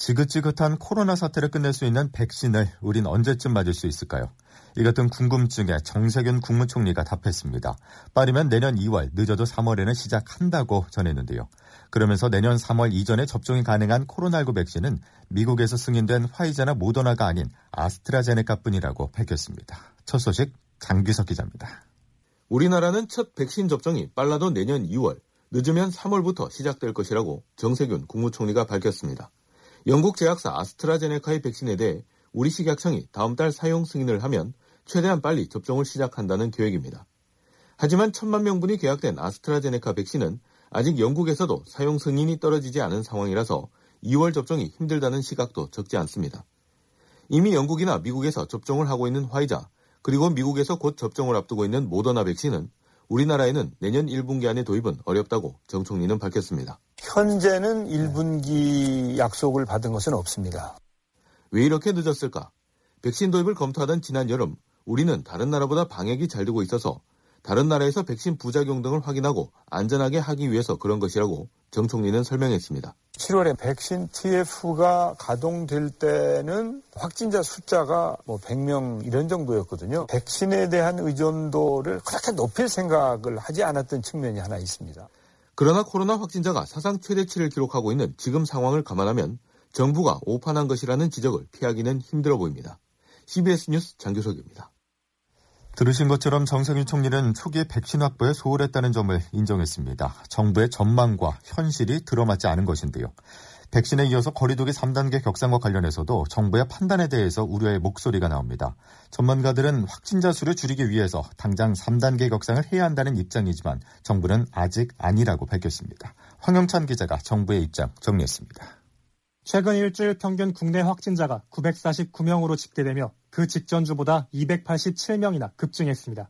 지긋지긋한 코로나 사태를 끝낼 수 있는 백신을 우린 언제쯤 맞을 수 있을까요? 이 같은 궁금증에 정세균 국무총리가 답했습니다. 빠르면 내년 2월, 늦어도 3월에는 시작한다고 전했는데요. 그러면서 내년 3월 이전에 접종이 가능한 코로나19 백신은 미국에서 승인된 화이자나 모더나가 아닌 아스트라제네카뿐이라고 밝혔습니다. 첫 소식 장규석 기자입니다. 우리나라는 첫 백신 접종이 빨라도 내년 2월, 늦으면 3월부터 시작될 것이라고 정세균 국무총리가 밝혔습니다. 영국 제약사 아스트라제네카의 백신에 대해 우리 식약청이 다음 달 사용 승인을 하면 최대한 빨리 접종을 시작한다는 계획입니다. 하지만 천만 명분이 계약된 아스트라제네카 백신은 아직 영국에서도 사용 승인이 떨어지지 않은 상황이라서 2월 접종이 힘들다는 시각도 적지 않습니다. 이미 영국이나 미국에서 접종을 하고 있는 화이자, 그리고 미국에서 곧 접종을 앞두고 있는 모더나 백신은 우리나라에는 내년 1분기 안에 도입은 어렵다고 정 총리는 밝혔습니다. 현재는 1분기 약속을 받은 것은 없습니다. 왜 이렇게 늦었을까? 백신 도입을 검토하던 지난 여름 우리는 다른 나라보다 방역이 잘 되고 있어서 다른 나라에서 백신 부작용 등을 확인하고 안전하게 하기 위해서 그런 것이라고 정 총리는 설명했습니다. 7월에 백신 TF가 가동될 때는 확진자 숫자가 뭐 100명 이런 정도였거든요. 백신에 대한 의존도를 그렇게 높일 생각을 하지 않았던 측면이 하나 있습니다. 그러나 코로나 확진자가 사상 최대치를 기록하고 있는 지금 상황을 감안하면 정부가 오판한 것이라는 지적을 피하기는 힘들어 보입니다. CBS 뉴스 장규석입니다. 들으신 것처럼 정세균 총리는 초기 백신 확보에 소홀했다는 점을 인정했습니다. 정부의 전망과 현실이 들어맞지 않은 것인데요. 백신에 이어서 거리두기 3단계 격상과 관련해서도 정부의 판단에 대해서 우려의 목소리가 나옵니다. 전문가들은 확진자 수를 줄이기 위해서 당장 3단계 격상을 해야 한다는 입장이지만 정부는 아직 아니라고 밝혔습니다. 황영찬 기자가 정부의 입장 정리했습니다. 최근 일주일 평균 국내 확진자가 949명으로 집계되며 그 직전주보다 287명이나 급증했습니다.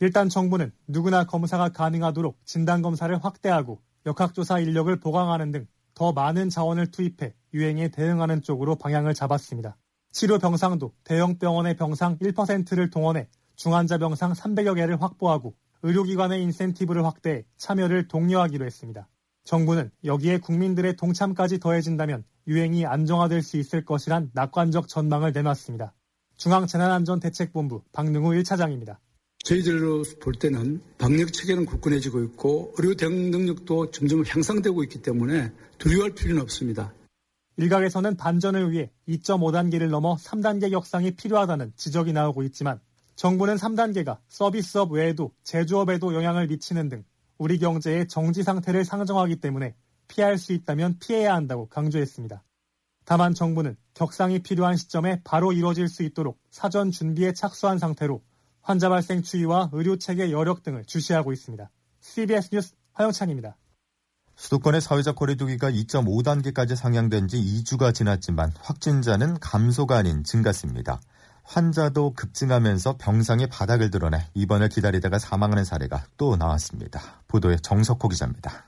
일단 정부는 누구나 검사가 가능하도록 진단검사를 확대하고 역학조사 인력을 보강하는 등 더 많은 자원을 투입해 유행에 대응하는 쪽으로 방향을 잡았습니다. 치료 병상도 대형 병원의 병상 1%를 동원해 중환자 병상 300여 개를 확보하고 의료기관의 인센티브를 확대해 참여를 독려하기로 했습니다. 정부는 여기에 국민들의 동참까지 더해진다면 유행이 안정화될 수 있을 것이란 낙관적 전망을 내놨습니다. 중앙재난안전대책본부 박능우 1차장입니다. 저희들로 볼 때는 방역 체계는 굳건해지고 있고 의료 대응 능력도 점점 향상되고 있기 때문에 두려워할 필요는 없습니다. 일각에서는 반전을 위해 2.5단계를 넘어 3단계 격상이 필요하다는 지적이 나오고 있지만 정부는 3단계가 서비스업 외에도 제조업에도 영향을 미치는 등 우리 경제의 정지 상태를 상정하기 때문에 피할 수 있다면 피해야 한다고 강조했습니다. 다만 정부는 격상이 필요한 시점에 바로 이뤄질 수 있도록 사전 준비에 착수한 상태로 환자 발생 추이와 의료 체계 여력 등을 주시하고 있습니다. CBS 뉴스 화영찬입니다. 수도권의 사회적 거리두기가 2.5단계까지 상향된 지 2주가 지났지만 확진자는 감소가 아닌 증가습니다. 환자도 급증하면서 병상이 바닥을 드러내 입원을 기다리다가 사망하는 사례가 또 나왔습니다. 보도에 정석호 기자입니다.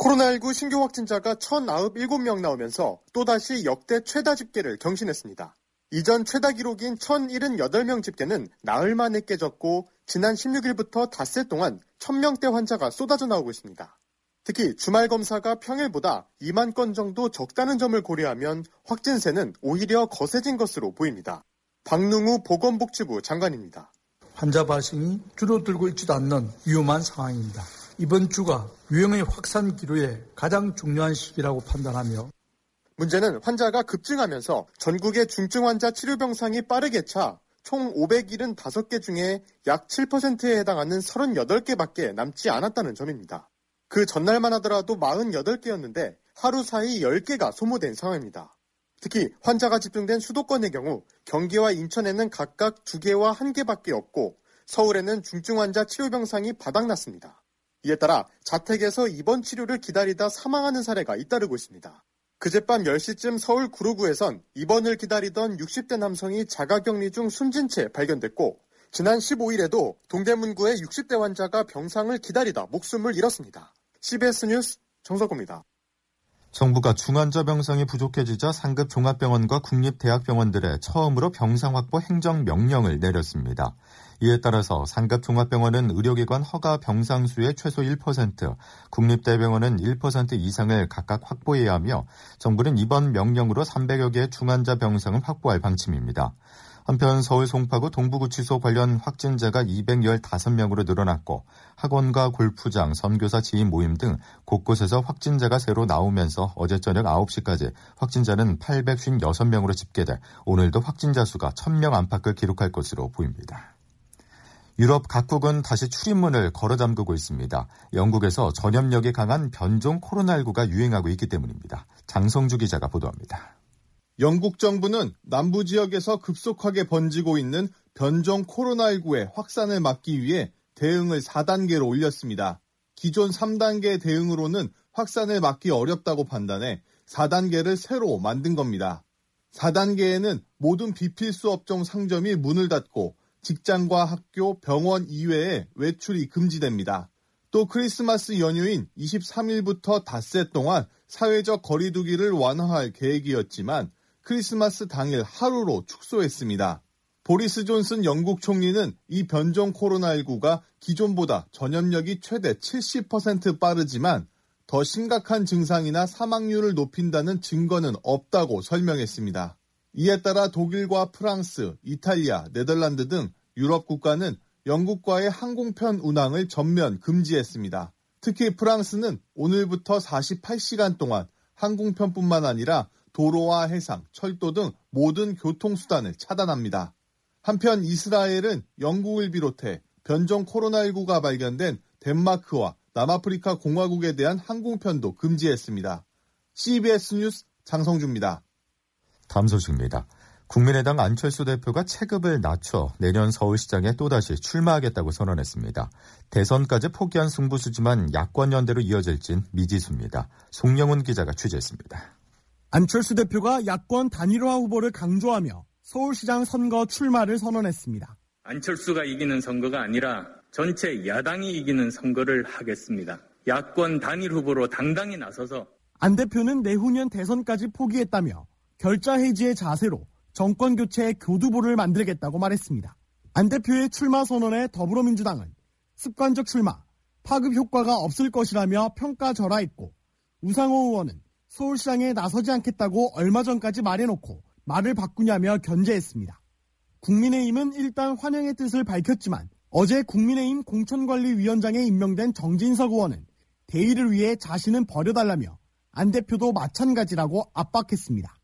코로나19 신규 확진자가 1,097명 나오면서 또다시 역대 최다 집계를 경신했습니다. 이전 최다 기록인 1,078명 집계는 나흘 만에 깨졌고 지난 16일부터 닷새 동안 1,000명대 환자가 쏟아져 나오고 있습니다. 특히 주말 검사가 평일보다 2만 건 정도 적다는 점을 고려하면 확진세는 오히려 거세진 것으로 보입니다. 박능우 보건복지부 장관입니다. 환자 발생이 줄어들고 있지도 않는 위험한 상황입니다. 이번 주가 유행의 확산 기로에 가장 중요한 시기라고 판단하며 문제는 환자가 급증하면서 전국의 중증 환자 치료 병상이 빠르게 차 총 575개 중에 약 7%에 해당하는 38개밖에 남지 않았다는 점입니다. 그 전날만 하더라도 48개였는데 하루 사이 10개가 소모된 상황입니다. 특히 환자가 집중된 수도권의 경우 경기와 인천에는 각각 2개와 1개밖에 없고 서울에는 중증 환자 치료 병상이 바닥났습니다. 이에 따라 자택에서 입원 치료를 기다리다 사망하는 사례가 잇따르고 있습니다. 그젯밤 10시쯤 서울 구로구에선 입원을 기다리던 60대 남성이 자가격리 중 숨진 채 발견됐고 지난 15일에도 동대문구의 60대 환자가 병상을 기다리다 목숨을 잃었습니다. CBS 뉴스 정석호입니다. 정부가 중환자 병상이 부족해지자 상급 종합병원과 국립대학병원들에 처음으로 병상 확보 행정 명령을 내렸습니다. 이에 따라서 상급 종합병원은 의료기관 허가 병상 수의 최소 1%, 국립대병원은 1% 이상을 각각 확보해야 하며 정부는 이번 명령으로 300여 개의 중환자 병상을 확보할 방침입니다. 한편 서울 송파구 동부구치소 관련 확진자가 215명으로 늘어났고 학원과 골프장, 선교사 지인 모임 등 곳곳에서 확진자가 새로 나오면서 어제 저녁 9시까지 확진자는 856명으로 집계돼 오늘도 확진자 수가 1000명 안팎을 기록할 것으로 보입니다. 유럽 각국은 다시 출입문을 걸어 잠그고 있습니다. 영국에서 전염력이 강한 변종 코로나19가 유행하고 있기 때문입니다. 장성주 기자가 보도합니다. 영국 정부는 남부 지역에서 급속하게 번지고 있는 변종 코로나19의 확산을 막기 위해 대응을 4단계로 올렸습니다. 기존 3단계 대응으로는 확산을 막기 어렵다고 판단해 4단계를 새로 만든 겁니다. 4단계에는 모든 비필수 업종 상점이 문을 닫고 직장과 학교, 병원 이외에 외출이 금지됩니다. 또 크리스마스 연휴인 23일부터 닷새 동안 사회적 거리두기를 완화할 계획이었지만 크리스마스 당일 하루로 축소했습니다. 보리스 존슨 영국 총리는 이 변종 코로나19가 기존보다 전염력이 최대 70% 빠르지만 더 심각한 증상이나 사망률을 높인다는 증거는 없다고 설명했습니다. 이에 따라 독일과 프랑스, 이탈리아, 네덜란드 등 유럽 국가는 영국과의 항공편 운항을 전면 금지했습니다. 특히 프랑스는 오늘부터 48시간 동안 항공편뿐만 아니라 도로와 해상, 철도 등 모든 교통수단을 차단합니다. 한편 이스라엘은 영국을 비롯해 변종 코로나19가 발견된 덴마크와 남아프리카 공화국에 대한 항공편도 금지했습니다. CBS 뉴스 장성주입니다. 다음 소식입니다. 국민의당 안철수 대표가 체급을 낮춰 내년 서울시장에 또다시 출마하겠다고 선언했습니다. 대선까지 포기한 승부수지만 야권 연대로 이어질진 미지수입니다. 송영훈 기자가 취재했습니다. 안철수 대표가 야권 단일화 후보를 강조하며 서울시장 선거 출마를 선언했습니다. 안철수가 이기는 선거가 아니라 전체 야당이 이기는 선거를 하겠습니다. 야권 단일 후보로 당당히 나서서 안 대표는 내후년 대선까지 포기했다며 결자 해지의 자세로 정권 교체의 교두보를 만들겠다고 말했습니다. 안 대표의 출마 선언에 더불어민주당은 습관적 출마, 파급 효과가 없을 것이라며 평가절하했고 우상호 의원은 서울시장에 나서지 않겠다고 얼마 전까지 말해놓고 말을 바꾸냐며 견제했습니다. 국민의힘은 일단 환영의 뜻을 밝혔지만 어제 국민의힘 공천관리위원장에 임명된 정진석 의원은 대의를 위해 자신은 버려달라며 안 대표도 마찬가지라고 압박했습니다.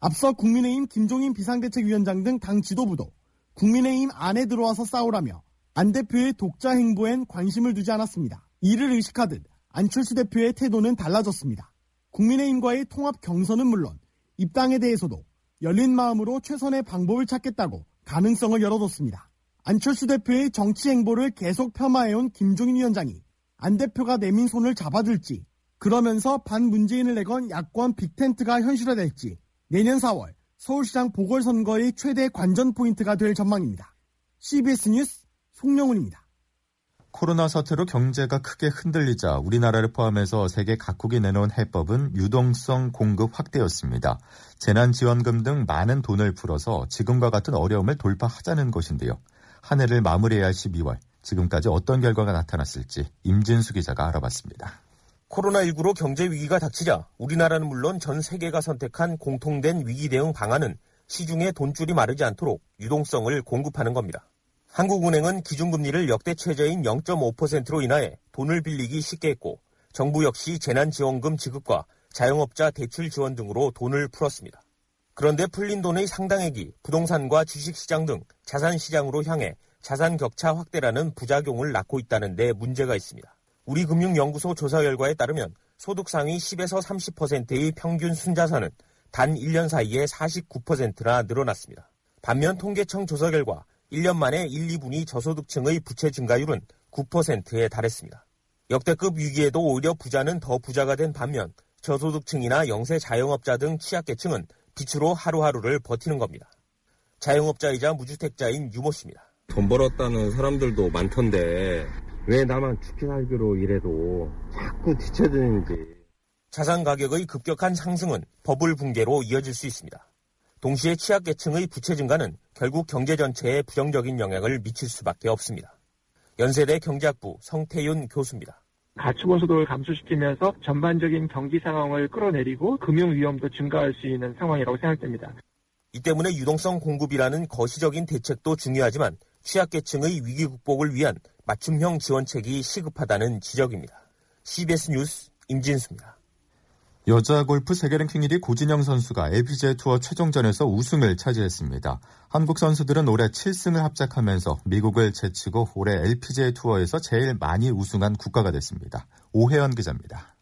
앞서 국민의힘 김종인 비상대책위원장 등 당 지도부도 국민의힘 안에 들어와서 싸우라며 안 대표의 독자 행보엔 관심을 두지 않았습니다. 이를 의식하듯 안철수 대표의 태도는 달라졌습니다. 국민의힘과의 통합 경선은 물론 입당에 대해서도 열린 마음으로 최선의 방법을 찾겠다고 가능성을 열어뒀습니다. 안철수 대표의 정치 행보를 계속 폄하해온 김종인 위원장이 안 대표가 내민 손을 잡아줄지 그러면서 반 문재인을 내건 야권 빅텐트가 현실화될지 내년 4월 서울시장 보궐선거의 최대 관전 포인트가 될 전망입니다. CBS 뉴스 송영훈입니다. 코로나 사태로 경제가 크게 흔들리자 우리나라를 포함해서 세계 각국이 내놓은 해법은 유동성 공급 확대였습니다. 재난지원금 등 많은 돈을 풀어서 지금과 같은 어려움을 돌파하자는 것인데요. 한 해를 마무리해야 할 12월, 지금까지 어떤 결과가 나타났을지 임진수 기자가 알아봤습니다. 코로나19로 경제 위기가 닥치자 우리나라는 물론 전 세계가 선택한 공통된 위기 대응 방안은 시중에 돈줄이 마르지 않도록 유동성을 공급하는 겁니다. 한국은행은 기준금리를 역대 최저인 0.5%로 인하해 돈을 빌리기 쉽게 했고 정부 역시 재난지원금 지급과 자영업자 대출 지원 등으로 돈을 풀었습니다. 그런데 풀린 돈의 상당액이 부동산과 주식시장 등 자산시장으로 향해 자산 격차 확대라는 부작용을 낳고 있다는 데 문제가 있습니다. 우리금융연구소 조사 결과에 따르면 소득 상위 10에서 30%의 평균 순자산은 단 1년 사이에 49%나 늘어났습니다. 반면 통계청 조사 결과 1년 만에 1, 2분위 저소득층의 부채 증가율은 9%에 달했습니다. 역대급 위기에도 오히려 부자는 더 부자가 된 반면 저소득층이나 영세 자영업자 등 취약계층은 빛으로 하루하루를 버티는 겁니다. 자영업자이자 무주택자인 유모 씨입니다. 돈 벌었다는 사람들도 많던데 왜 나만 죽기 살기로 일해도 자꾸 뒤쳐지는지. 자산 가격의 급격한 상승은 버블 붕괴로 이어질 수 있습니다. 동시에 취약계층의 부채 증가는 결국 경제 전체에 부정적인 영향을 미칠 수밖에 없습니다. 연세대 경제학부 성태윤 교수입니다. 가축 원소도를 감소시키면서 전반적인 경기 상황을 끌어내리고 금융 위험도 증가할 수 있는 상황이라고 생각됩니다. 이 때문에 유동성 공급이라는 거시적인 대책도 중요하지만 취약계층의 위기 극복을 위한 맞춤형 지원책이 시급하다는 지적입니다. CBS 뉴스 임진수입니다. 여자 골프 세계 랭킹 1위 고진영 선수가 LPGA 투어 최종전에서 우승을 차지했습니다. 한국 선수들은 올해 7승을 합작하면서 미국을 제치고 올해 LPGA 투어에서 제일 많이 우승한 국가가 됐습니다. 오혜연 기자입니다.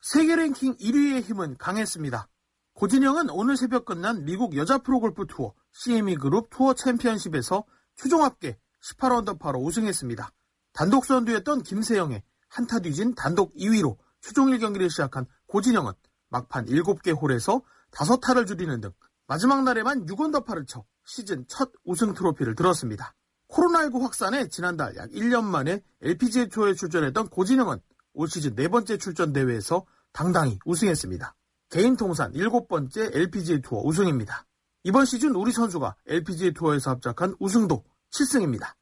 세계 랭킹 1위의 힘은 강했습니다. 고진영은 오늘 새벽 끝난 미국 여자 프로골프 투어 CME 그룹 투어 챔피언십에서 최종 합계 18언더파로 우승했습니다. 단독 선두였던 김세영의 한타 뒤진 단독 2위로 최종 1경기를 시작한 고진영은 막판 7개 홀에서 5타를 줄이는 등 마지막 날에만 6언더파를 쳐 시즌 첫 우승 트로피를 들었습니다. 코로나19 확산에 지난달 약 1년 만에 LPGA 투어에 출전했던 고진영은 올 시즌 네 번째 출전 대회에서 당당히 우승했습니다. 개인 통산 7번째 LPGA 투어 우승입니다. 이번 시즌 우리 선수가 LPGA 투어에서 합작한 우승도 7승입니다.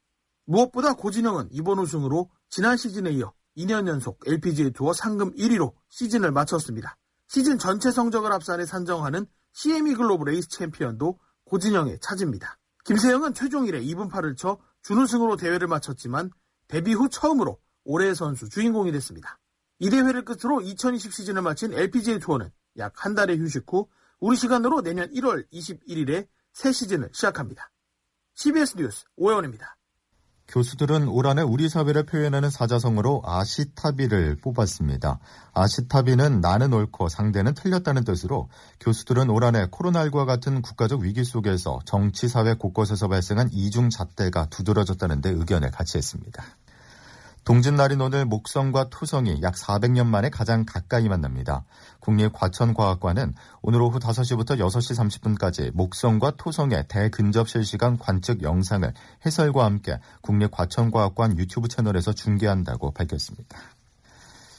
무엇보다 고진영은 이번 우승으로 지난 시즌에 이어 2년 연속 LPGA 투어 상금 1위로 시즌을 마쳤습니다. 시즌 전체 성적을 합산해 산정하는 CME 글로벌 레이스 챔피언도 고진영의 차지입니다. 김세영은 최종 1에 2분 8을 쳐 준우승으로 대회를 마쳤지만 데뷔 후 처음으로 올해의 선수 주인공이 됐습니다. 이 대회를 끝으로 2020 시즌을 마친 LPGA 투어는 약 한 달의 휴식 후 우리 시간으로 내년 1월 21일에 새 시즌을 시작합니다. CBS 뉴스 오혜원입니다. 교수들은 올 한해 우리 사회를 표현하는 사자성어로 아시타비를 뽑았습니다. 아시타비는 나는 옳고 상대는 틀렸다는 뜻으로 교수들은 올 한해 코로나19와 같은 국가적 위기 속에서 정치, 사회 곳곳에서 발생한 이중 잣대가 두드러졌다는 데 의견을 같이 했습니다. 동짓날인 오늘 목성과 토성이 약 400년 만에 가장 가까이 만납니다. 국립과천과학관은 오늘 오후 5시부터 6시 30분까지 목성과 토성의 대근접 실시간 관측 영상을 해설과 함께 국립과천과학관 유튜브 채널에서 중계한다고 밝혔습니다.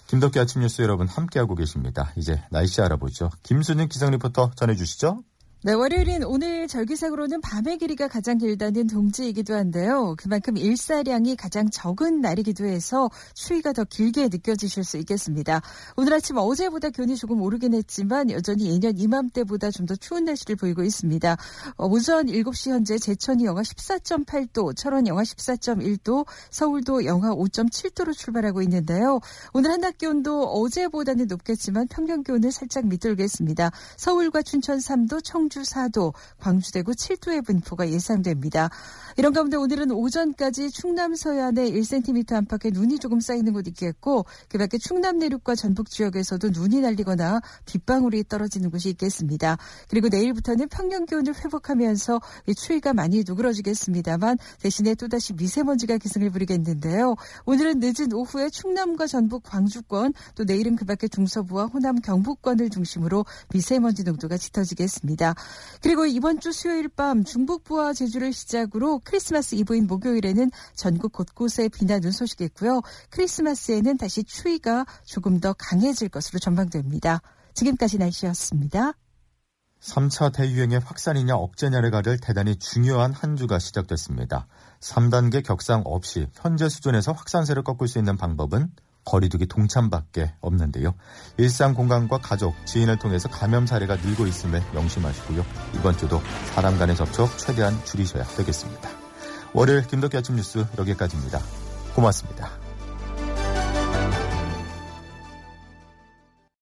김덕기 아침 뉴스 여러분 함께하고 계십니다. 이제 날씨 알아보죠. 김수진 기상 리포터 전해주시죠. 네, 월요일인 오늘 절기상으로는 밤의 길이가 가장 길다는 동지이기도 한데요. 그만큼 일사량이 가장 적은 날이기도 해서 추위가 더 길게 느껴지실 수 있겠습니다. 오늘 아침 어제보다 기온이 조금 오르긴 했지만 여전히 예년 이맘때보다 좀 더 추운 날씨를 보이고 있습니다. 어, 오전 7시 현재 제천이 영하 14.8도, 철원 영하 14.1도, 서울도 영하 5.7도로 출발하고 있는데요. 오늘 한낮 기온도 어제보다는 높겠지만 평균 기온을 살짝 밑돌겠습니다. 서울과 춘천 3도, 청주 청주 4도, 광주 대구 7도의 분포가 예상됩니다. 이런 가운데 오늘은 오전까지 충남 서해안에 1cm 안팎의 눈이 조금 쌓이는 곳 있겠고 그 밖에 충남 내륙과 전북 지역에서도 눈이 날리거나 빗방울이 떨어지는 곳이 있겠습니다. 그리고 내일부터는 평년 기온을 회복하면서 추위가 많이 누그러지겠습니다만 대신에 또다시 미세먼지가 기승을 부리겠는데요. 오늘은 늦은 오후에 충남과 전북 광주권 또 내일은 그 밖에 중서부와 호남 경북권을 중심으로 미세먼지 농도가 짙어지겠습니다. 그리고 이번 주 수요일 밤 중북 부와 제주를 시작으로 크리스마스 이브인 목요일에는 전국 곳곳에 비나 눈 소식이 있고요. 크리스마스에는 다시 추위가 조금 더 강해질 것으로 전망됩니다. 지금까지 날씨였습니다. 3차 대유행의 확산이냐 억제냐를 가릴 대단히 중요한 한 주가 시작됐습니다. 3단계 격상 없이 현재 수준에서 확산세를 꺾을 수 있는 방법은 거리두기 동참밖에 없는데요. 일상 공간과 가족, 지인을 통해서 감염 사례가 늘고 있음을 명심하시고요. 이번 주도 사람 간의 접촉 최대한 줄이셔야 되겠습니다. 월요일 김덕기 아침 뉴스 여기까지입니다. 고맙습니다.